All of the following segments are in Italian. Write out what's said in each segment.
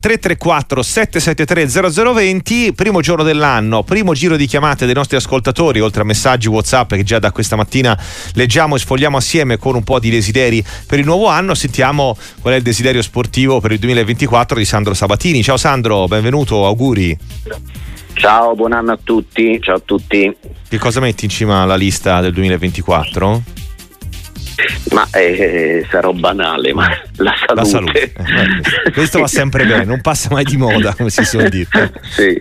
334 773 0020, primo giorno dell'anno, primo giro di chiamate dei nostri ascoltatori, oltre a messaggi WhatsApp che già da questa mattina leggiamo e sfogliamo assieme con un po' di desideri per il nuovo anno. Sentiamo qual è il desiderio sportivo per il 2024 di Sandro Sabatini. Ciao Sandro, benvenuto, auguri. Ciao, buon anno a tutti. Ciao a tutti. Che cosa metti in cima alla lista del 2024? Ma eh, sarò banale, ma la salute. La salute. Eh, questo va sempre bene, non passa mai di moda, come si suol dire. sì,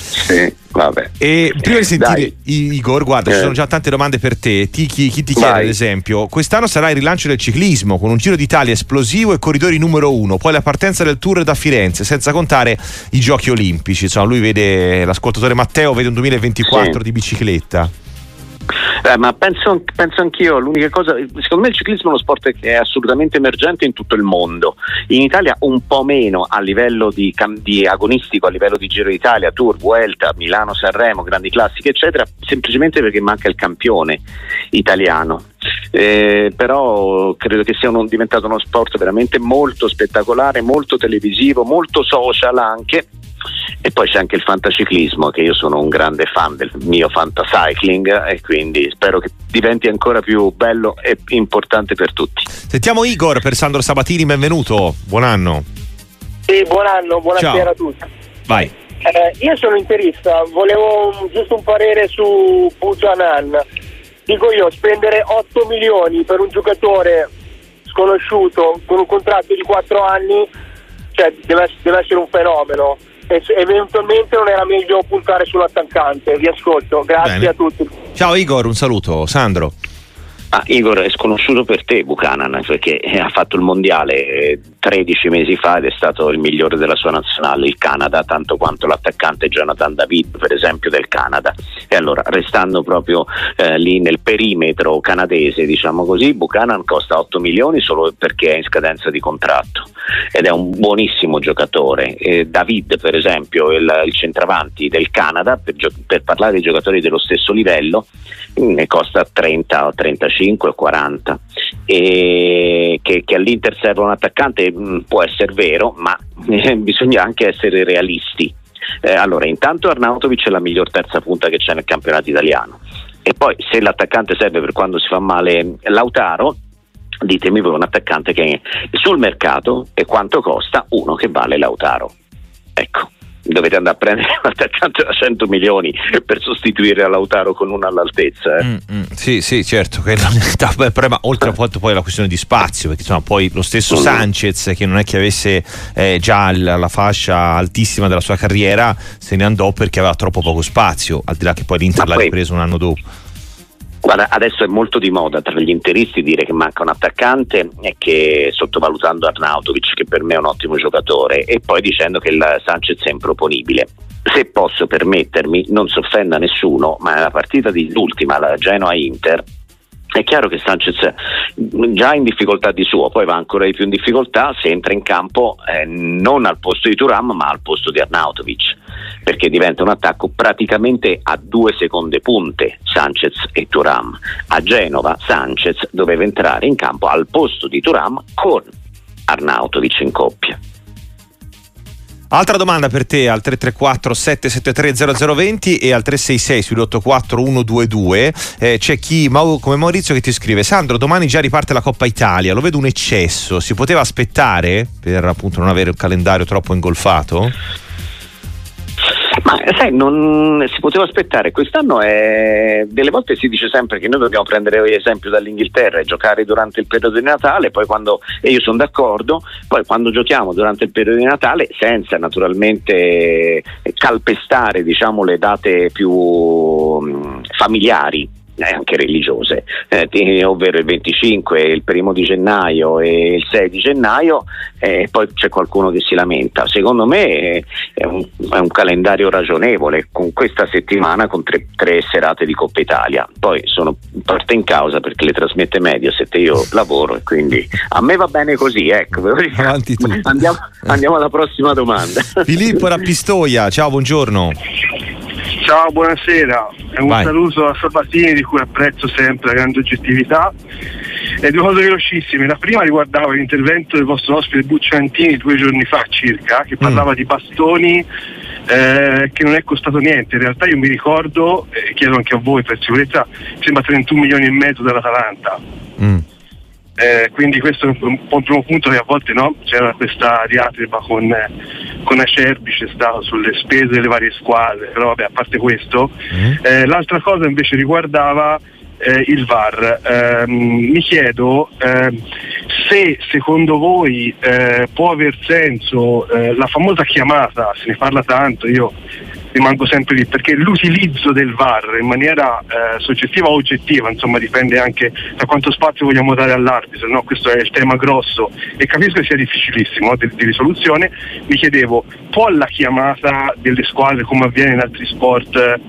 sì, vabbè. E prima di sentire Dai. Igor, guarda, eh. ci sono già tante domande per te. Ti, chi, chi ti chiede, Vai. ad esempio, quest'anno sarà il rilancio del ciclismo con un Giro d'Italia esplosivo e corridori numero uno, poi la partenza del tour da Firenze, senza contare i giochi olimpici. Insomma, lui vede, l'ascoltatore Matteo vede un 2024 sì. di bicicletta. Eh, ma penso, penso, anch'io, l'unica cosa, secondo me il ciclismo è uno sport che è assolutamente emergente in tutto il mondo, in Italia un po' meno a livello di, di agonistico, a livello di Giro d'Italia, Tour, Vuelta, Milano, Sanremo, grandi classiche eccetera, semplicemente perché manca il campione italiano. Eh, però credo che sia uno, diventato uno sport veramente molto spettacolare, molto televisivo, molto social anche e poi c'è anche il fantaciclismo, che io sono un grande fan del mio fantacycling e quindi spero che diventi ancora più bello e importante per tutti. Sentiamo Igor per Sandro Sabatini, benvenuto, buon anno. Sì, buon anno, buonasera a tutti. Vai. Eh, io sono interista, volevo giusto un parere su Buchanan. Dico io, spendere 8 milioni per un giocatore sconosciuto con un contratto di 4 anni, cioè deve, deve essere un fenomeno eventualmente non era meglio puntare sull'attaccante. Vi ascolto, grazie Bene. a tutti. Ciao Igor, un saluto. Sandro. Ah, Igor è sconosciuto per te Buchanan perché ha fatto il mondiale 13 mesi fa ed è stato il migliore della sua nazionale, il Canada, tanto quanto l'attaccante Jonathan David per esempio del Canada. E allora restando proprio eh, lì nel perimetro canadese diciamo così, Buchanan costa 8 milioni solo perché è in scadenza di contratto ed è un buonissimo giocatore. Eh, David per esempio, il, il centravanti del Canada, per, gio- per parlare di giocatori dello stesso livello, ne costa 30 o 35 o 40 e che, che all'Inter serve un attaccante mh, mm, può essere vero ma eh, bisogna anche essere realisti. Eh, allora intanto Arnautovic è la miglior terza punta che c'è nel campionato italiano. E poi se l'attaccante serve per quando si fa male Lautaro ditemi voi un attaccante che sul mercato e quanto costa uno che vale Lautaro ecco dovete andare a prendere un attaccante da 100 milioni per sostituire Lautaro con uno all'altezza. Eh. Mm, mm, sì, sì, certo. Che problema, oltre a quanto poi la questione di spazio, perché insomma, poi lo stesso mm. Sanchez, che non è che avesse eh, già la, la, fascia altissima della sua carriera, se ne andò perché aveva troppo poco spazio, al di là che poi l'Inter Ma l'ha ripreso un anno dopo. Guarda, adesso è molto di moda tra gli interisti dire che manca un attaccante e che sottovalutando Arnautovic, che per me è un ottimo giocatore, e poi dicendo che il Sanchez è improponibile. Se posso permettermi, non si offenda nessuno, ma nella partita di l'ultima, la Genoa-Inter, è chiaro che Sanchez già in difficoltà di suo, poi va ancora di più in difficoltà se entra in campo eh, non al posto di Turam ma al posto di Arnautovic perché diventa un attacco praticamente a due seconde punte Sanchez e Turam. A Genova Sanchez doveva entrare in campo al posto di Turam con Arnautovic in coppia. Altra domanda per te al 334 773 0020 e al 366 sull'84 122 eh, c'è chi come Maurizio che ti scrive Sandro domani già riparte la Coppa Italia lo vedo un eccesso si poteva aspettare per appunto non avere un calendario troppo ingolfato? Ma sai, non si poteva aspettare. Quest'anno è... delle volte si dice sempre che noi dobbiamo prendere esempio dall'Inghilterra e giocare durante il periodo di Natale, poi quando, e io sono d'accordo, poi quando giochiamo durante il periodo di Natale, senza naturalmente calpestare diciamo, le date più mm, familiari eh, anche religiose, eh, ovvero il 25, il primo di gennaio e il 6 di gennaio, e eh, poi c'è qualcuno che si lamenta. Secondo me è un, è un calendario ragionevole con questa settimana con tre, tre, serate di Coppa Italia. Poi sono parte in causa perché le trasmette Mediaset e io lavoro e quindi a me va bene così. Ecco, andiamo, andiamo alla prossima domanda. Filippo Rappistoia, ciao, buongiorno. Ciao, buonasera. Un Vai. saluto a Sabatini di cui apprezzo sempre la grande oggettività. Eh, due cose velocissime. La prima riguardava l'intervento del vostro ospite Bucciantini due giorni fa circa, che parlava mm. di bastoni eh, che non è costato niente. In realtà io mi ricordo, e eh, chiedo anche a voi per sicurezza, sembra 31 milioni e mezzo dell'Atalanta. Mm. Eh, quindi questo è un, po' un primo punto che a volte no, c'era questa diatriba con, con Acerbi, c'è stato sulle spese delle varie squadre, però vabbè, a parte questo. Mm. Eh, l'altra cosa invece riguardava eh, il VAR. Eh, mi chiedo eh, se secondo voi eh, può aver senso eh, la famosa chiamata, se ne parla tanto, io rimango sempre lì perché l'utilizzo del VAR in maniera eh, soggettiva o oggettiva, insomma dipende anche da quanto spazio vogliamo dare all'arbitro, no? questo è il tema grosso e capisco che sia difficilissimo di, di, risoluzione, mi chiedevo può la chiamata delle squadre come avviene in altri sport eh,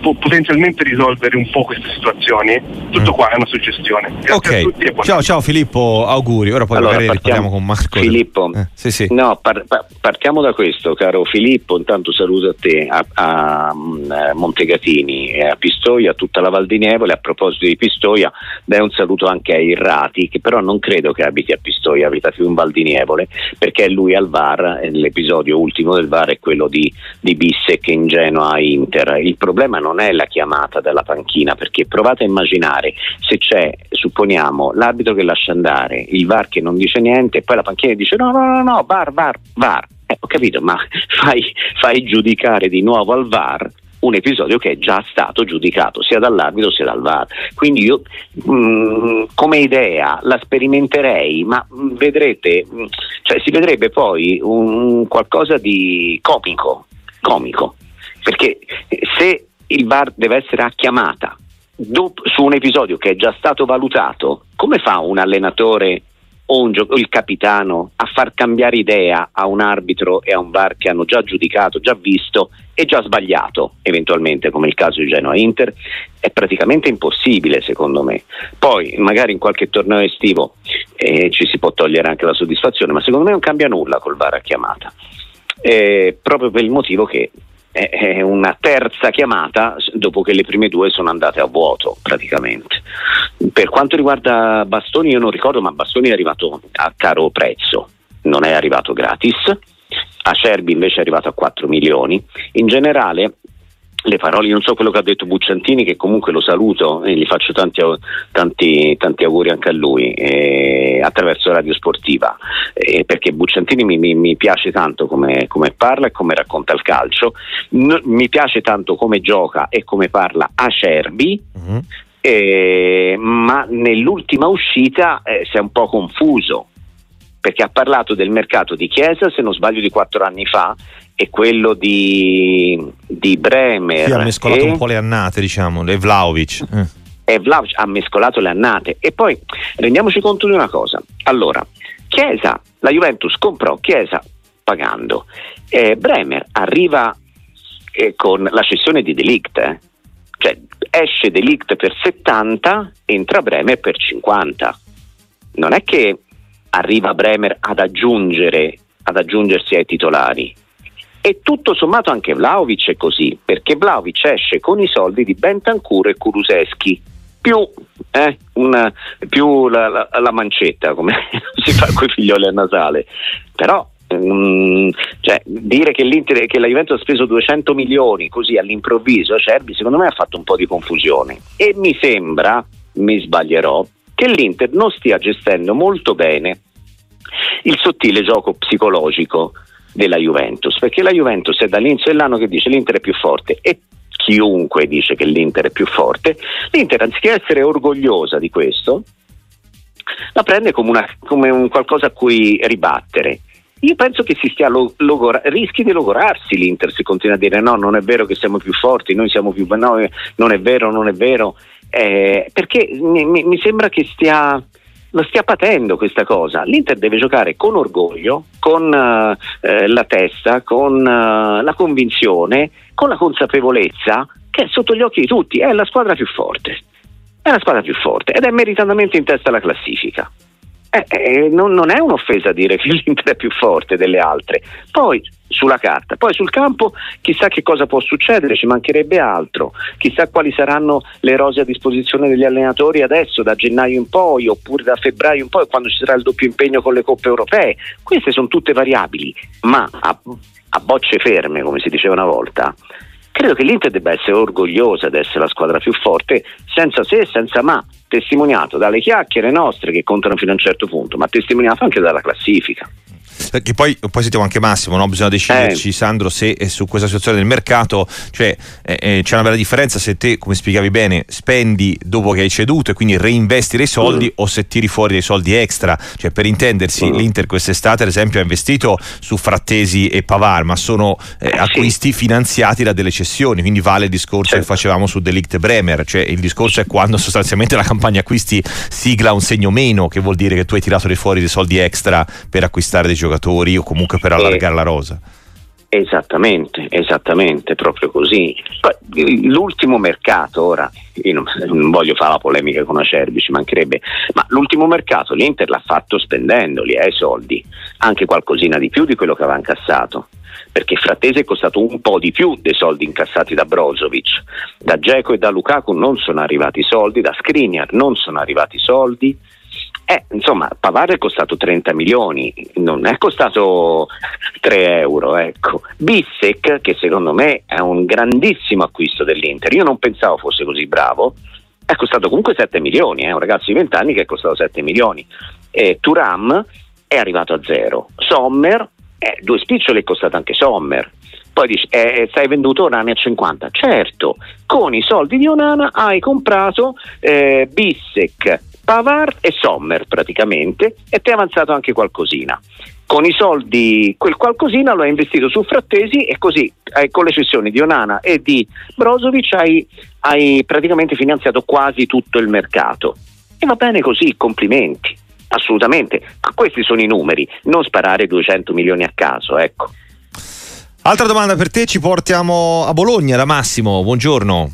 potenzialmente risolvere un po' queste situazioni? Tutto mm. qua è una suggestione. Grazie okay. ciao ciao Filippo, auguri, ora poi allora, magari partiamo, con Marco. Filippo, eh, sì, sì. No, par- par- partiamo da questo caro Filippo, intanto saluto a te. A- a mm, Montegatini e a Pistoia, a tutta la Val di Nevole. A proposito di Pistoia, dai un saluto anche a Irrati, che però non credo che abiti a Pistoia, abita più in Val di Nevole, perché lui al VAR, l'episodio ultimo del VAR è quello di, di Bissec in Genoa Inter. Il problema non è la chiamata dalla panchina, perché provate a immaginare se c'è, supponiamo, l'arbitro che lascia andare, il VAR che non dice niente, e poi la panchina dice no, no, no, no, VAR, VAR, VAR eh, ho capito, ma fai, fai giudicare di nuovo al VAR un episodio che è già stato giudicato sia dall'arbitro sia dal VAR. Quindi io mh, mm, come idea la sperimenterei, ma mm, vedrete, mm, cioè si vedrebbe poi un, qualcosa di comico, comico, perché se il VAR deve essere a chiamata dopo, su un episodio che è già stato valutato, come fa un allenatore o, gio- o il capitano a far cambiare idea a un arbitro e a un VAR che hanno già giudicato, già visto e già sbagliato, eventualmente come il caso di Genoa Inter, è praticamente impossibile secondo me. Poi magari in qualche torneo estivo eh, ci si può togliere anche la soddisfazione, ma secondo me non cambia nulla col VAR a chiamata. Eh, proprio per il motivo che è una terza chiamata dopo che le prime due sono andate a vuoto praticamente. Per quanto riguarda Bastoni io non ricordo ma Bastoni è arrivato a caro prezzo, non è arrivato gratis. Acerbi invece è arrivato a 4 milioni. In generale le parole, non so quello che ha detto Bucciantini, che comunque lo saluto e gli faccio tanti, tanti, tanti auguri anche a lui eh, attraverso Radio Sportiva, eh, perché Bucciantini mi, mi, mi piace tanto come, come, parla e come racconta il calcio, N- mi piace tanto come gioca e come parla Acerbi. Mm-hmm. Eh, ma nell'ultima uscita eh, si è un po' confuso perché ha parlato del mercato di Chiesa, se non sbaglio, di quattro anni fa e quello di, di Bremer. Sì, ha mescolato e... un po' le annate, diciamo, le Vlaovic. Eh. E Vlaovic ha mescolato le annate. E poi rendiamoci conto di una cosa. Allora, Chiesa, la Juventus comprò Chiesa pagando. Eh, Bremer arriva eh, con la cessione di Delict, eh. cioè esce Delict per 70, entra Bremer per 50. Non è che arriva Bremer ad aggiungere ad aggiungersi ai titolari. E tutto sommato anche Vlaovic è così, perché Vlaovic esce con i soldi di Bentancur e Kuluseschi, più, eh, una, più la, la, la, mancetta, come si fa con i figlioli a Nasale. Però mm, cioè, dire che, che, la Juventus ha speso 200 milioni così all'improvviso a Cerbi, secondo me ha fatto un po' di confusione. E mi sembra, mi sbaglierò, che l'Inter non stia gestendo molto bene il sottile gioco psicologico della Juventus, perché la Juventus è dall'inizio dell'anno che dice l'Inter è più forte e chiunque dice che l'Inter è più forte, l'Inter anziché essere orgogliosa di questo, la prende come, una, come un qualcosa a cui ribattere. Io penso che si stia lo, logora, rischi di logorarsi l'Inter se continua a dire no, non è vero che siamo più forti, noi siamo più... no, non è vero, non è vero, eh, perché mi, mi sembra che stia lo stia patendo questa cosa. L'Inter deve giocare con orgoglio, con uh, eh, la testa, con uh, la convinzione, con la consapevolezza che è sotto gli occhi di tutti è la squadra più forte. È la squadra più forte ed è meritatamente in testa alla classifica. Eh, eh, non, non, è un'offesa dire che l'Inter è più forte delle altre. Poi sulla carta, poi sul campo chissà che cosa può succedere, ci mancherebbe altro, chissà quali saranno le rose a disposizione degli allenatori adesso, da gennaio in poi, oppure da febbraio in poi, quando ci sarà il doppio impegno con le coppe europee. Queste sono tutte variabili, ma a, a bocce ferme, come si diceva una volta, credo che l'Inter debba essere orgogliosa di essere la squadra più forte, senza se e senza ma, testimoniato dalle chiacchiere nostre che contano fino a un certo punto, ma testimoniato anche dalla classifica. Eh, che poi, poi sentiamo anche Massimo, no? bisogna deciderci, eh. Sandro, se su questa situazione del mercato cioè, eh, eh, c'è una bella differenza se te, come spiegavi bene, spendi dopo che hai ceduto e quindi reinvesti dei soldi mm. o se tiri fuori dei soldi extra. Cioè, per intendersi, mm. l'Inter quest'estate, ad esempio, ha investito su Frattesi e Pavar, ma sono eh, eh acquisti finanziati da delle cessioni, quindi vale il discorso certo. che facevamo su Delict Bremer, cioè il discorso è quando sostanzialmente la campagna acquisti sigla un segno meno, che vuol dire che tu hai tirato fuori dei soldi extra per acquistare dei giocatori giocatori o comunque per allargare eh, la rosa. Esattamente, esattamente, proprio così. L'ultimo mercato, ora, io non, non, voglio fare la polemica con Acerbi, ci mancherebbe, ma l'ultimo mercato l'Inter l'ha fatto spendendoli, eh, soldi, anche qualcosina di più di quello che aveva incassato perché Frattese è costato un po' di più dei soldi incassati da Brozovic. Da Geco e da Lukaku non sono arrivati soldi, da Skriniar non sono arrivati soldi, eh, insomma, Pavar è costato 30 milioni, non è costato 3 euro. Ecco. Bissek, che secondo me è un grandissimo acquisto dell'Inter, io non pensavo fosse così bravo, è costato comunque 7 milioni, è eh, un ragazzo di 20 anni che è costato 7 milioni. E Turam è arrivato a zero. Sommer, eh, due spiccioli è costato anche Sommer. Poi dici, eh, stai venduto Onana a 50. Certo, con i soldi di Onana hai comprato eh, Bissek, Pavard e Sommer praticamente e ti è avanzato anche qualcosina. Con i soldi, quel qualcosina lo hai investito su Frattesi e così eh, con le cessioni di Onana e di Brozovic hai, hai praticamente finanziato quasi tutto il mercato. E va bene così, complimenti, assolutamente. Questi sono i numeri, non sparare 200 milioni a caso, ecco. Altra domanda per te, ci portiamo a Bologna da Massimo, buongiorno.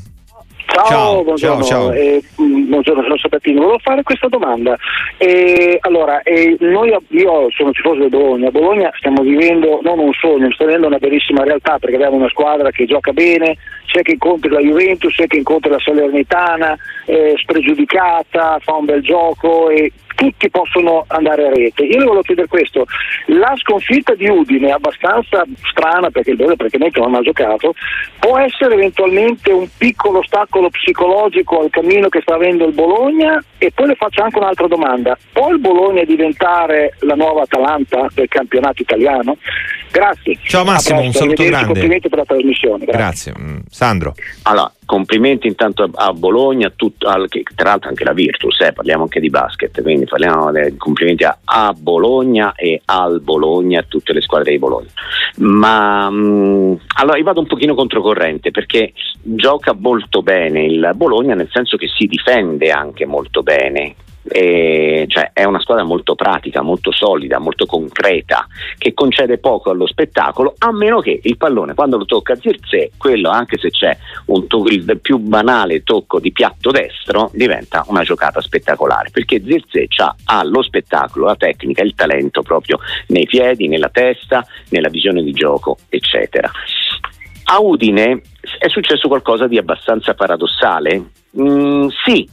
Ciao, ciao, buongiorno. Ciao, ciao. Eh, buongiorno, sono Sabatino. Volevo fare questa domanda. Eh, allora, eh, noi, io sono tifoso di Bologna. A Bologna stiamo vivendo non un sogno, stiamo vivendo una bellissima realtà perché abbiamo una squadra che gioca bene, sia che incontri la Juventus, sia che incontri la Salernitana, eh, spregiudicata, fa un bel gioco e tutti possono andare a rete. Io le volevo chiedere questo, la sconfitta di Udine è abbastanza strana perché il Bologna praticamente non ha giocato, può essere eventualmente un piccolo ostacolo psicologico al cammino che sta avendo il Bologna? E poi le faccio anche un'altra domanda, può il Bologna diventare la nuova Atalanta del campionato italiano? Grazie. Ciao Massimo, un saluto grande. Complimenti per la trasmissione. Grazie. Grazie. Mm, Sandro. Allora, complimenti intanto a, Bologna, tut, al, che, tra l'altro anche la Virtus, eh, parliamo anche di basket, quindi parliamo dei complimenti a, a, Bologna e al Bologna, a tutte le squadre di Bologna. Ma mh, mm, allora io vado un pochino controcorrente perché gioca molto bene il Bologna, nel senso che si difende anche molto bene e, cioè, è una squadra molto pratica, molto solida, molto concreta, che concede poco allo spettacolo, a meno che il pallone quando lo tocca Zirze, quello anche se c'è to- il più banale tocco di piatto destro, diventa una giocata spettacolare, perché Zirze ha lo spettacolo, la tecnica, il talento proprio nei piedi, nella testa, nella visione di gioco, eccetera. A Udine è successo qualcosa di abbastanza paradossale? Mm, sì,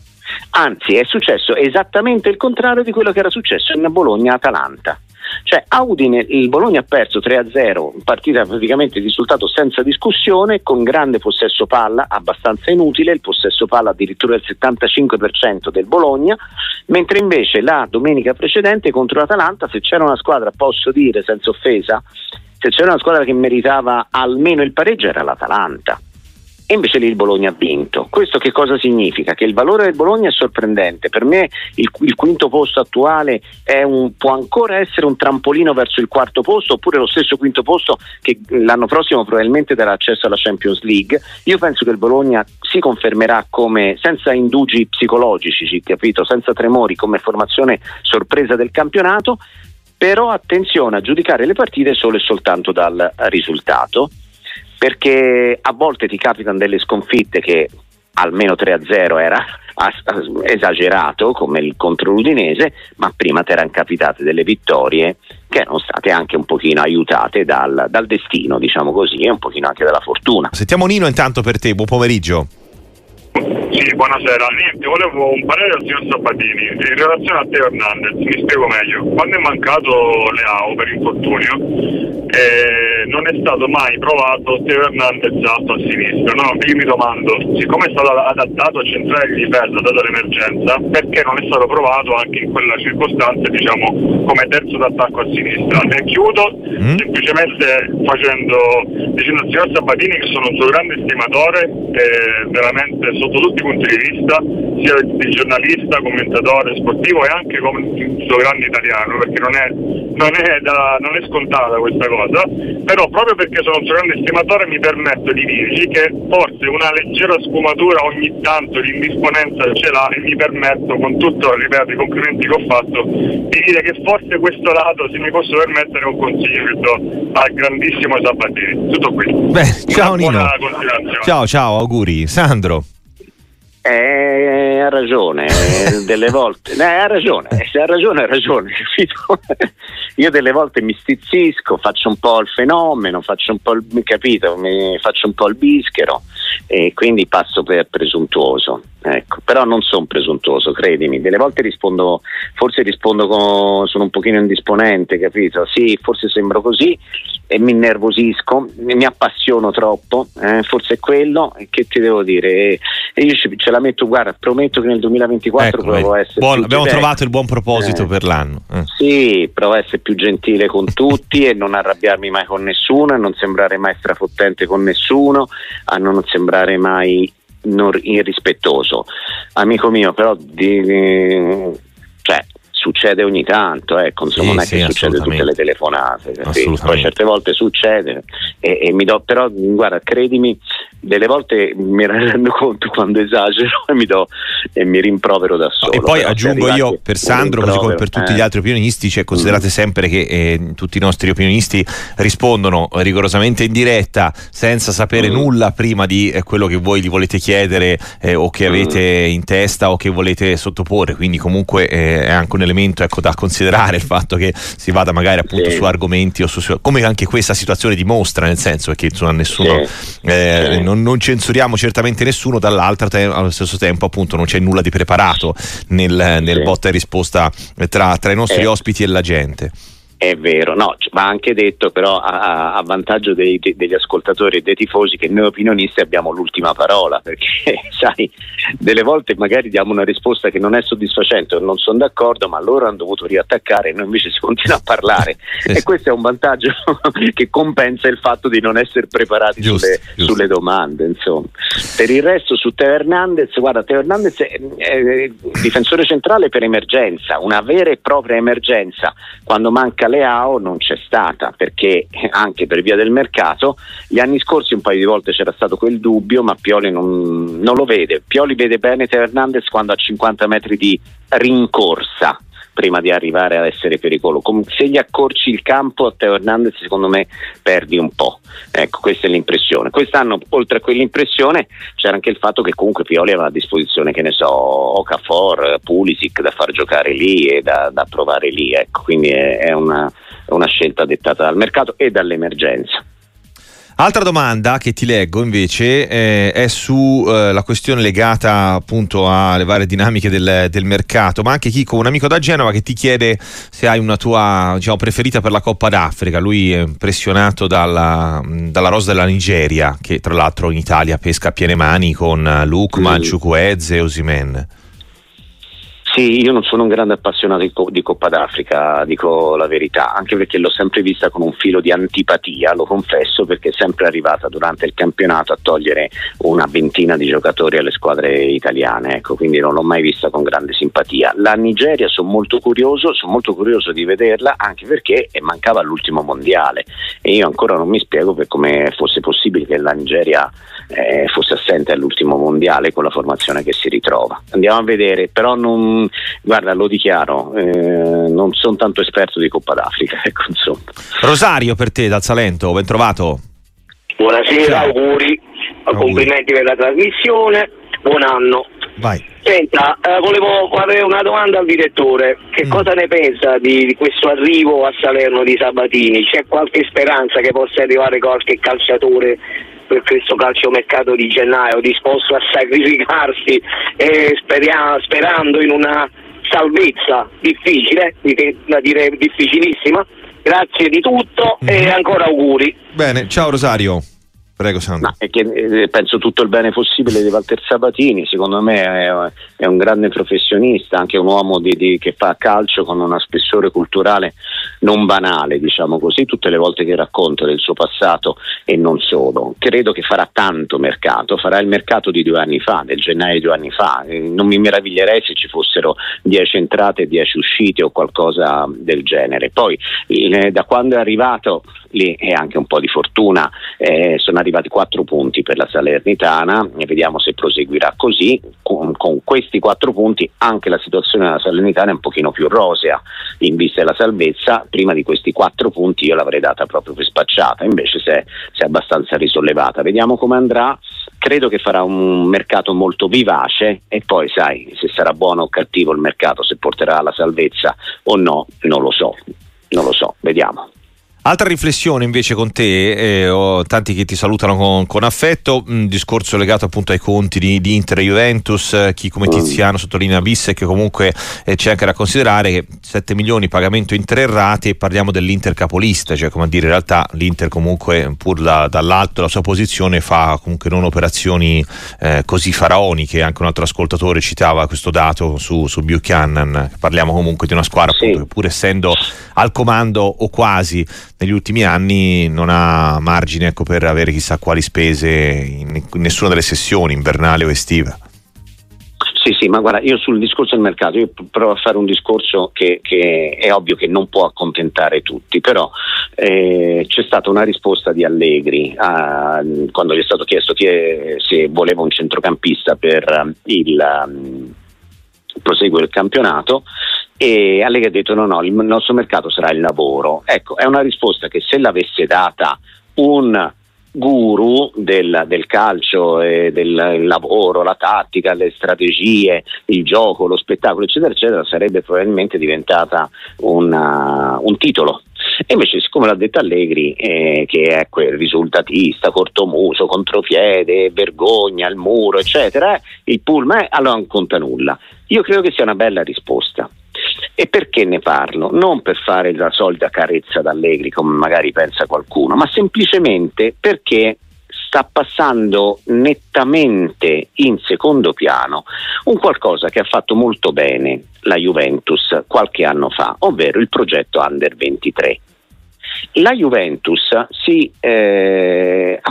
Anzi, è successo esattamente il contrario di quello che era successo in Bologna-Atalanta. Cioè a Udine il Bologna ha perso 3-0, partita praticamente risultato senza discussione, con grande possesso palla, abbastanza inutile, il possesso palla addirittura il 75% del Bologna, mentre invece la domenica precedente contro l'Atalanta, se c'era una squadra, posso dire senza offesa, se c'era una squadra che meritava almeno il pareggio era l'Atalanta e invece lì il Bologna ha vinto. Questo che cosa significa? Che il valore del Bologna è sorprendente. Per me il, il quinto posto attuale un, può ancora essere un trampolino verso il quarto posto oppure lo stesso quinto posto che l'anno prossimo probabilmente darà accesso alla Champions League. Io penso che il Bologna si confermerà come senza indugi psicologici, capito? senza tremori come formazione sorpresa del campionato. Però attenzione a giudicare le partite solo e soltanto dal risultato perché a volte ti capitano delle sconfitte che almeno 3-0 era esagerato come il contro l'Udinese, ma prima ti erano capitate delle vittorie che erano state anche un pochino aiutate dal, dal destino, diciamo così, e un pochino anche dalla fortuna. Sentiamo Nino intanto per te, buon pomeriggio. Sì, buonasera. Niente, volevo un parere al signor Sabatini in relazione a Teo Hernandez. Mi spiego meglio. Quando è mancato Leao per infortunio, eh, non è stato mai provato Teo Hernandez alto a sinistra. No, io mi domando, siccome è stato adattato a centrale di difesa data l'emergenza, perché non è stato provato anche in quella circostanza, diciamo, come terzo d'attacco a sinistra? Ne chiudo mm. semplicemente facendo, dicendo al signor Sabatini che sono un suo grande stimatore, eh, veramente sotto tutti i punti di vista, sia di giornalista, commentatore sportivo e anche come suo grande italiano, perché non è, non è, da, non è scontata questa cosa, però proprio perché sono un suo grande stimatore mi permetto di dirgli che forse una leggera sfumatura ogni tanto di indisponenza ce l'ha e mi permetto, con tutto ripeto, i complimenti che ho fatto, di dire che forse questo lato, se mi posso permettere, un consiglio che do al grandissimo Sabatini. Tutto qui. Beh, ciao Nino. Ciao, ciao, auguri. Sandro. Eh, ha ragione, delle volte, eh, ha ragione, se ha ragione ha ragione? Io delle volte mi stizzisco, faccio un po' il fenomeno, faccio un po' il, capito, faccio un po' il bischero e quindi passo per presuntuoso. Ecco, però non sono presuntuoso, credimi, delle volte rispondo, forse rispondo con, sono un pochino indisponente, capito? Sì, forse sembro così e mi innervosisco, mi appassiono troppo, eh, forse è quello, che ti devo dire? E io ce la metto, guarda, prometto che nel 2024 ecco, provo a essere buon, Abbiamo trovato il buon proposito eh, per l'anno. Eh. Sì, provo a essere più gentile con tutti e non arrabbiarmi mai con nessuno, e non sembrare mai strafottente con nessuno, a non sembrare mai irrispettoso. Amico mio, però di, cioè, succede ogni tanto, ecco, insomma, sì, non è sì, che succede tutte le telefonate, poi certe volte succede e, e, mi do, però guarda, credimi, delle volte mi rendo conto quando esagero e mi, do, e mi rimprovero da solo. E poi aggiungo io per Sandro, così come per tutti eh. gli altri opinionisti, cioè considerate mm. sempre che eh, tutti i nostri opinionisti rispondono rigorosamente in diretta senza sapere mm. nulla prima di eh, quello che voi gli volete chiedere eh, o che avete mm. in testa o che volete sottoporre, quindi comunque eh, è anche un elemento elemento ecco, da considerare il fatto che si vada magari appunto sì. su argomenti o su, come anche questa situazione dimostra nel senso che insomma nessuno sì. Eh, sì. Non, non, censuriamo certamente nessuno dall'altro te- allo stesso tempo appunto non c'è nulla di preparato nel, nel botta e risposta tra, tra i nostri eh. ospiti e la gente è vero, no, va anche detto però a, a vantaggio dei, de, degli ascoltatori e dei tifosi che noi opinionisti abbiamo l'ultima parola, perché sai, delle volte magari diamo una risposta che non è soddisfacente o non sono d'accordo, ma loro hanno dovuto riattaccare e noi invece si continua a parlare. e questo è un vantaggio che compensa il fatto di non essere preparati giusto, sulle, giusto. sulle, domande. Insomma. Per il resto su Teo Hernandez, guarda, Teo Hernandez è, è difensore centrale per emergenza, una vera e propria emergenza. Quando manca Leao non c'è stata perché anche per via del mercato gli anni scorsi un paio di volte c'era stato quel dubbio ma Pioli non, non lo vede. Pioli vede bene Hernandez quando a 50 metri di rincorsa prima di arrivare ad essere pericoloso. Se gli accorci il campo a Teo Hernandez secondo me perdi un po'. Ecco, questa è l'impressione. Quest'anno, oltre a quell'impressione, c'era anche il fatto che comunque Pioli aveva a disposizione, che ne so, Okafor, Pulisic da far giocare lì e da, da provare lì. Ecco, quindi è, è una, una scelta dettata dal mercato e dall'emergenza. Altra domanda che ti leggo invece eh, è sulla eh, questione legata appunto alle varie dinamiche del, del, mercato, ma anche Chico, un amico da Genova che ti chiede se hai una tua diciamo, preferita per la Coppa d'Africa. Lui è impressionato dalla, dalla rosa della Nigeria, che tra l'altro in Italia pesca a piene mani con Lukman, mm. Chukwueze e Osimen. Sì, io non sono un grande appassionato di, di, Coppa d'Africa, dico la verità, anche perché l'ho sempre vista con un filo di antipatia, lo confesso, perché è sempre arrivata durante il campionato a togliere una ventina di giocatori alle squadre italiane, ecco, quindi non l'ho mai vista con grande simpatia. La Nigeria sono molto curioso, sono molto curioso di vederla, anche perché mancava l'ultimo mondiale e io ancora non mi spiego per come fosse possibile che la Nigeria eh, fosse assente all'ultimo mondiale con la formazione che si ritrova. Andiamo a vedere, però non guarda, lo dichiaro, eh, non sono tanto esperto di Coppa d'Africa. Ecco, Rosario per te dal Salento, ben trovato. Buonasera, Ciao. auguri, complimenti per la trasmissione. buon anno. Vai. Senta, eh, volevo fare una domanda al direttore. Che mm. cosa ne pensa di, di, questo arrivo a Salerno di Sabatini? C'è qualche speranza che possa arrivare qualche calciatore per questo calciomercato di gennaio disposto a sacrificarsi eh, speria- sperando in una salvezza difficile, da dire difficilissima? Grazie di tutto mm. e ancora auguri. Bene, ciao Rosario. Prego Sandro. Che, eh, penso tutto il bene possibile di Walter Sabatini, secondo me è, è un grande professionista, anche un uomo di, di, che fa calcio con uno spessore culturale non banale, diciamo così, tutte le volte che racconta del suo passato e non solo. Credo che farà tanto mercato, farà il mercato di due anni fa, del gennaio di due anni fa. Eh, non mi meraviglierei se ci fossero dieci entrate e dieci uscite o qualcosa del genere. Poi eh, da quando è arrivato lì è anche un po' di fortuna, eh, sono arrivati quattro punti per la Salernitana e vediamo se proseguirà così. Con, con, questi quattro punti anche la situazione della Salernitana è un pochino più rosea in vista della salvezza. Prima di questi quattro punti io l'avrei data proprio per spacciata, invece si è, si è abbastanza risollevata. Vediamo come andrà. Credo che farà un mercato molto vivace e poi sai se sarà buono o cattivo il mercato, se porterà alla salvezza o no, non lo so. Non lo so, vediamo. Altra riflessione invece con te, eh, ho tanti che ti salutano con, con, affetto, un discorso legato appunto ai conti di, di Inter e Juventus, eh, chi come Tiziano sottolinea Visse che comunque eh, c'è anche da considerare che 7 milioni pagamento in tre rate e parliamo dell'Inter capolista, cioè come a dire in realtà l'Inter comunque pur da, dall'alto della sua posizione fa comunque non operazioni eh, così faraoniche, anche un altro ascoltatore citava questo dato su, su Buchanan, parliamo comunque di una squadra sì. appunto, che pur essendo al comando o quasi negli ultimi anni non ha margine ecco, per avere chissà quali spese in nessuna delle sessioni, invernale o estiva. Sì, sì, ma guarda, io sul discorso del mercato, io provo a fare un discorso che, che è ovvio che non può accontentare tutti, però eh, c'è stata una risposta di Allegri a, quando gli è stato chiesto è, se voleva un centrocampista per il um, proseguo del campionato e Allegri ha detto no no il nostro mercato sarà il lavoro ecco è una risposta che se l'avesse data un guru del, del calcio e del lavoro, la tattica, le strategie, il gioco, lo spettacolo, eccetera, eccetera, sarebbe probabilmente diventata una, un titolo. E invece, siccome l'ha detto Allegri, eh, che è quel risultatista, cortomuso, contropiede, vergogna, il muro, eccetera, eh, il pullman, allora non conta nulla. Io credo che sia una bella risposta. E perché ne parlo? Non per fare la solita carezza d'Allegri, come magari pensa qualcuno, ma semplicemente perché sta passando nettamente in secondo piano un qualcosa che ha fatto molto bene la Juventus qualche anno fa, ovvero il progetto Under 23. La Juventus si, eh,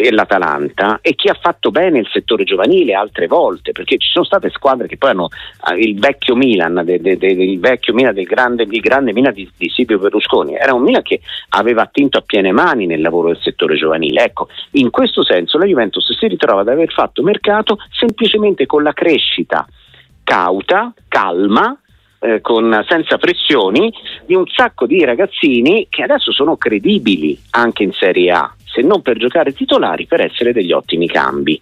e l'Atalanta e chi ha fatto bene il settore giovanile altre volte, perché ci sono state squadre che poi hanno eh, il vecchio Milan, de, de, de, il vecchio Milan del grande, il grande Milan di, di Silvio Berlusconi, era un Milan che aveva attinto a piene mani nel lavoro del settore giovanile. Ecco, in questo senso la Juventus si ritrova ad aver fatto mercato semplicemente con la crescita cauta, calma, eh, con, senza pressioni di un sacco di ragazzini che adesso sono credibili anche in Serie A, se non per giocare titolari, per essere degli ottimi cambi.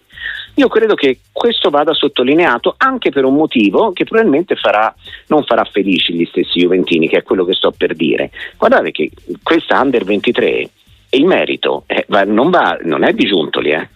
Io credo che questo vada sottolineato anche per un motivo che probabilmente farà, non farà felici gli stessi Juventini, che è quello che sto per dire. Guardate che questa Under 23, il merito eh, non, va, non, è di Giuntoli, eh.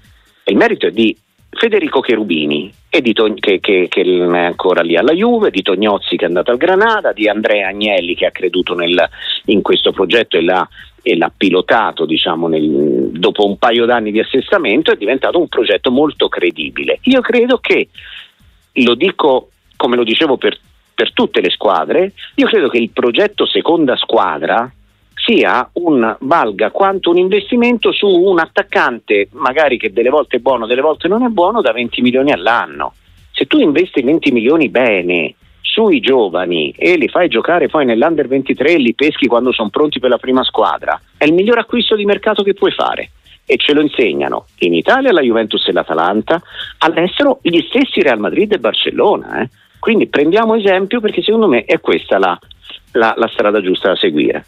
il merito è di Federico Cherubini, di Togn- che, che, che, è ancora lì alla Juve, di Tognozzi che è andato al Granada, di Andrea Agnelli che ha creduto nel, in questo progetto e l'ha, e l'ha pilotato diciamo, nel, dopo un paio d'anni di assestamento, è diventato un progetto molto credibile. Io credo che, lo dico come lo dicevo per, per tutte le squadre, io credo che il progetto seconda squadra sia un, valga quanto un investimento su un attaccante, magari che delle volte è buono, delle volte non è buono, da 20 milioni all'anno. Se tu investi 20 milioni bene sui giovani e li fai giocare poi nell'Under 23 e li peschi quando sono pronti per la prima squadra, è il miglior acquisto di mercato che puoi fare. E ce lo insegnano in Italia la Juventus e l'Atalanta, all'estero gli stessi Real Madrid e Barcellona. Eh. Quindi prendiamo esempio perché secondo me è questa la, la, la strada giusta da seguire.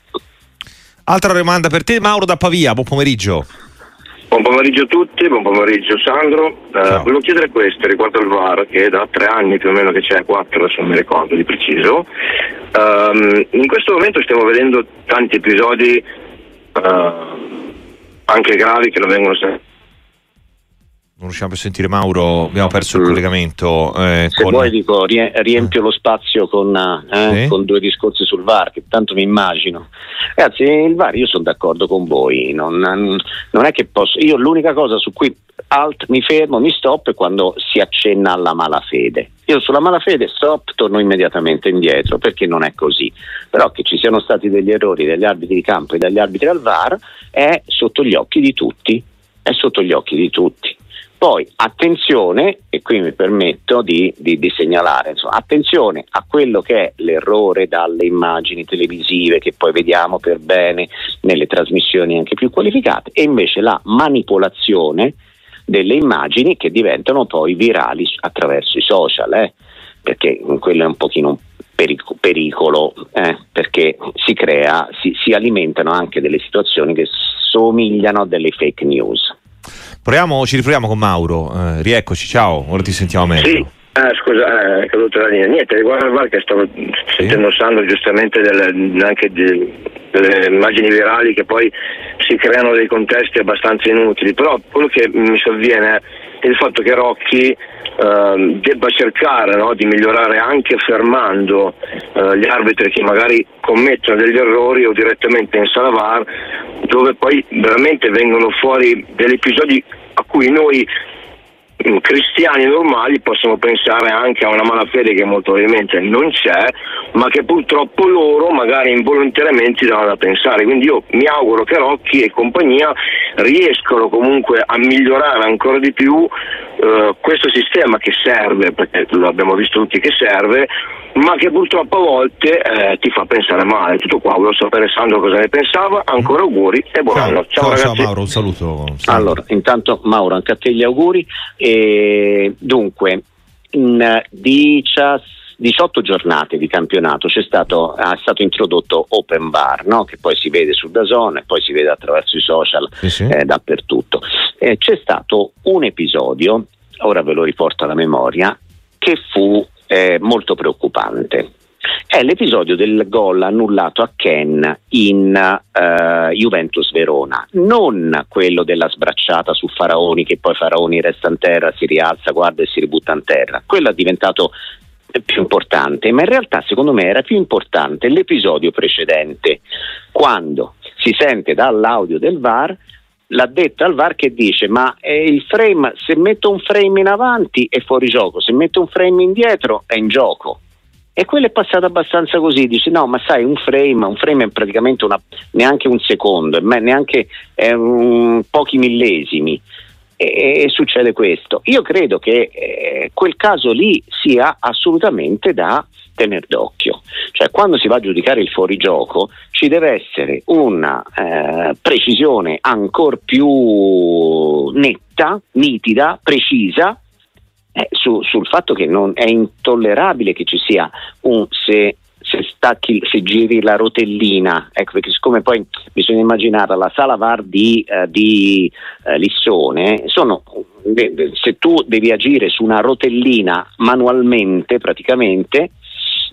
Altra domanda per te, Mauro da Pavia, buon pomeriggio. Buon pomeriggio a tutti, buon pomeriggio Sandro. Uh, volevo chiedere questo riguardo al VAR, che è da tre anni più o meno che c'è, quattro se non mi ricordo di preciso. Um, in questo momento stiamo vedendo tanti episodi uh, anche gravi che non vengono sempre non riusciamo più a sentire Mauro, abbiamo perso il mm. collegamento. Eh, Se con... vuoi dico, riempio lo spazio con, eh, sì? con, due discorsi sul VAR, che tanto mi immagino. Ragazzi, il VAR io sono d'accordo con voi, non, non è che posso... Io l'unica cosa su cui alt, mi fermo, mi stop è quando si accenna alla malafede. Io sulla malafede stop, torno immediatamente indietro perché non è così. Però che ci siano stati degli errori dagli arbitri di campo e dagli arbitri al VAR è sotto gli occhi di tutti. È sotto gli occhi di tutti. Poi attenzione, e qui mi permetto di, di, di segnalare, insomma, attenzione a quello che è l'errore dalle immagini televisive che poi vediamo per bene nelle trasmissioni anche più qualificate e invece la manipolazione delle immagini che diventano poi virali attraverso i social, eh? perché quello è un pochino un pericolo, eh? perché si crea, si, si alimentano anche delle situazioni che somigliano a delle fake news. Proviamo, ci riproviamo con Mauro. Eh, rieccoci, ciao, ora ti sentiamo meglio. Sì. Ah, scusa, eh, è caduta la linea. Niente, riguardo al VAR che stavo sì. sentendo Sandro giustamente delle, anche di, delle immagini virali che poi si creano dei contesti abbastanza inutili, però quello che mi sovviene è il fatto che Rocchi Uh, debba cercare no, di migliorare anche fermando uh, gli arbitri che magari commettono degli errori o direttamente in sala dove poi veramente vengono fuori degli episodi a cui noi cristiani normali possono pensare anche a una malafede che molto ovviamente non c'è, ma che purtroppo loro magari involontariamente danno da pensare. Quindi io mi auguro che Rocchi e compagnia riescano comunque a migliorare ancora di più eh, questo sistema che serve, perché lo abbiamo visto tutti che serve, ma che purtroppo a volte eh, ti fa pensare male. Tutto qua, volevo sapere Sandro cosa ne pensava, ancora auguri e buon ciao, anno. Ciao, ciao, ciao Mauro, un saluto. Allora, intanto Mauro, anche a te gli auguri. E, dunque, in 18 giornate di campionato c'è stato, è stato introdotto Open Bar, no? che poi si vede Dazon e poi si vede attraverso i social sì, sì. Eh, dappertutto. Eh, c'è stato un episodio, ora ve lo riporto alla memoria, che fu eh, molto preoccupante. È l'episodio del gol annullato a Ken in uh, Juventus Verona, non quello della sbracciata su Faraoni che poi Faraoni resta in terra, si rialza, guarda e si ributta in terra. Quello è diventato più importante, ma in realtà secondo me era più importante l'episodio precedente, quando si sente dall'audio del VAR l'addetto al VAR che dice ma il frame, se metto un frame in avanti è fuori gioco, se metto un frame indietro è in gioco. E quello è passato abbastanza così, dice no ma sai un frame, un frame è praticamente una, neanche un secondo, neanche eh, un, pochi millesimi e, e, succede questo. Io credo che eh, quel caso lì sia assolutamente da tenere d'occhio. Cioè, quando si va a giudicare il fuorigioco ci deve essere una eh, precisione ancora più netta, nitida, precisa eh, su, sul fatto che non è intollerabile che ci sia un se se, stacchi, se giri la rotellina, ecco perché siccome poi bisogna immaginare la sala VAR di, uh, di uh, Lissone, sono, se tu devi agire su una rotellina manualmente praticamente,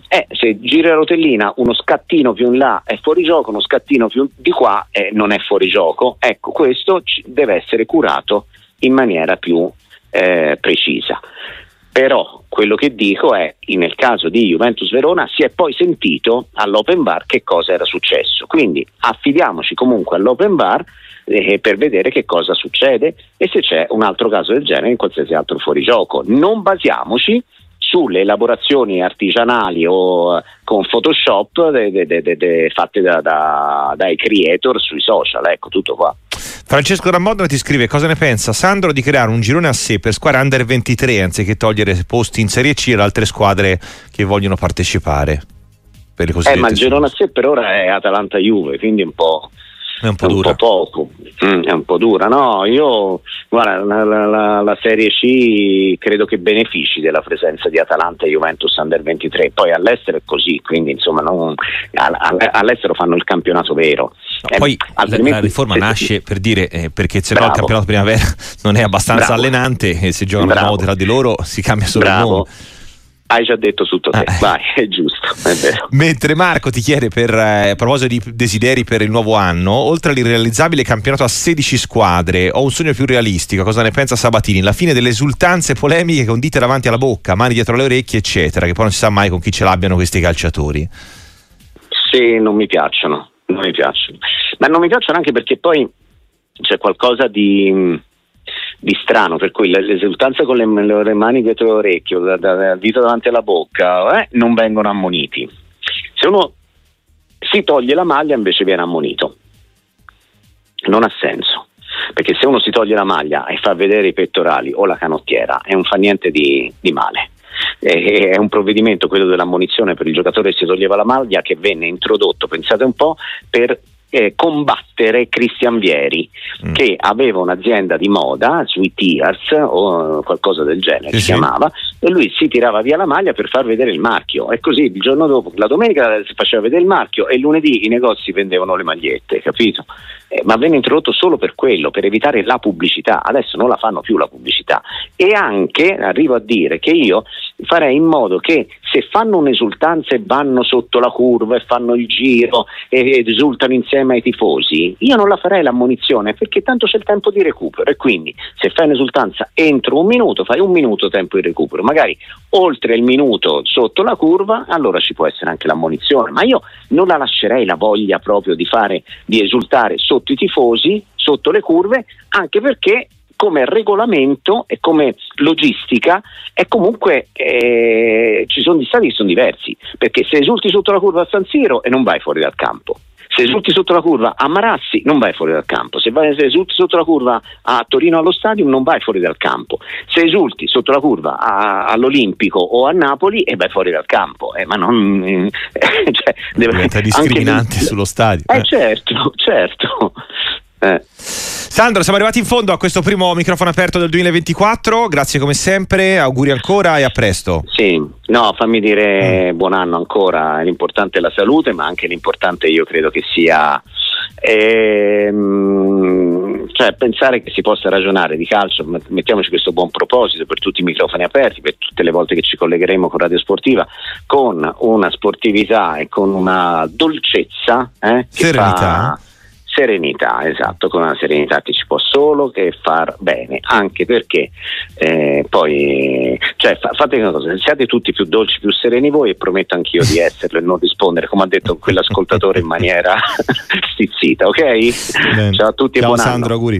eh, se giri la rotellina uno scattino più in là è fuori gioco, uno scattino più di qua eh, non è fuori gioco. Ecco, questo deve essere curato in maniera più eh, precisa. Però quello che dico è, nel caso di Juventus Verona, si è poi sentito all'open bar che cosa era successo. Quindi affidiamoci comunque all'open bar eh, per vedere che cosa succede e se c'è un altro caso del genere in qualsiasi altro fuorigioco. Non basiamoci sulle elaborazioni artigianali o eh, con Photoshop de, de, de, fatte da, da, dai creator sui social, ecco tutto qua. Francesco Ramodno ti scrive cosa ne pensa Sandro di creare un girone a sé per squadre under 23 anziché togliere posti in Serie C ad altre squadre che vogliono partecipare. Per le eh, ma il girone a sé per ora è Atalanta-Juve, quindi un po'... È un po' è dura. Un po' poco, mm, è un po' dura. No, io Guarda, la, la, la, Serie C credo che benefici della presenza di Atalanta e Juventus Under 23, poi all'estero è così, quindi insomma non, all'estero fanno il campionato vero. No, poi altrimenti... la, riforma nasce per dire eh, perché se no il campionato primavera non è abbastanza Bravo. allenante e se giocano a tra di loro si cambia solo Bravo. il nome. Hai già detto tutto te, ah, vai, è giusto, è vero. Mentre Marco ti chiede per, eh, a proposito di desideri per il nuovo anno, oltre all'irrealizzabile campionato a 16 squadre, ho un sogno più realistico, cosa ne pensa Sabatini? La fine delle esultanze polemiche con dite davanti alla bocca, mani dietro le orecchie, eccetera, che poi non si sa mai con chi ce l'abbiano questi calciatori. Sì, non mi piacciono, non mi piacciono. Ma non mi piacciono anche perché poi c'è qualcosa di di strano, per cui l'esultanza con le, le mani dietro l'orecchio, da, da, il dito davanti alla bocca, eh, non vengono ammoniti. Se uno si toglie la maglia invece viene ammonito. Non ha senso, perché se uno si toglie la maglia e fa vedere i pettorali o la canottiera e non fa niente di, di male. è un provvedimento, quello dell'ammonizione per il giocatore che si toglieva la maglia, che venne introdotto, pensate un po', per eh, combattere Christian Vieri mm. che aveva un'azienda di moda sui Tears o qualcosa del genere sì, si sì. chiamava e lui si tirava via la maglia per far vedere il marchio e così il giorno dopo la domenica si faceva vedere il marchio e lunedì i negozi vendevano le magliette capito? Eh, ma venne introdotto solo per quello per evitare la pubblicità. Adesso non la fanno più la pubblicità. E anche arrivo a dire che io farei in modo che se fanno un'esultanza e vanno sotto la curva e fanno il giro e esultano insieme ai tifosi, io non la farei l'ammonizione perché tanto c'è il tempo di recupero. E quindi se fai un'esultanza entro un minuto fai un minuto tempo di recupero, magari oltre il minuto sotto la curva allora ci può essere anche l'ammonizione, ma io non la lascerei la voglia proprio di fare, di esultare sotto i tifosi, sotto le curve, anche perché come regolamento e come logistica è comunque eh, ci sono gli stati che sono diversi perché se esulti sotto la curva a San Siro e non vai fuori dal campo se esulti sotto la curva a Marassi non vai fuori dal campo, se, vai, se esulti sotto la curva a Torino allo stadio non vai fuori dal campo, se esulti sotto la curva a, all'Olimpico o a Napoli e vai fuori dal campo, eh, ma non... Eh, cioè, deve, diventa discriminante anche, sullo stadio. Eh, eh. certo, certo. Eh. Sandro, siamo arrivati in fondo a questo primo microfono aperto del 2024. Grazie come sempre, auguri ancora e a presto. Sì, no, fammi dire mm. buon anno ancora. L'importante è la salute, ma anche l'importante io credo che sia. Ehm, cioè pensare che si possa ragionare di calcio, mettiamoci questo buon proposito per tutti i microfoni aperti, per tutte le volte che ci collegheremo con Radio Sportiva, con una sportività e con una dolcezza eh, serenità. Fa, Serenità, esatto, con una serenità che ci può solo che far bene, anche perché eh, poi, cioè, fa, fate una cosa, siate tutti più dolci, più sereni voi e prometto anch'io di esserlo e non rispondere, come ha detto quell'ascoltatore in maniera stizzita, ok? Bene. Ciao a tutti Ciao e buon Sandro, anno. auguri.